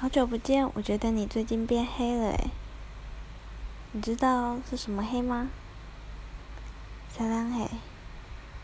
好久不见我觉得你最近变黑了哎你知道是什么黑吗？撒浪嘿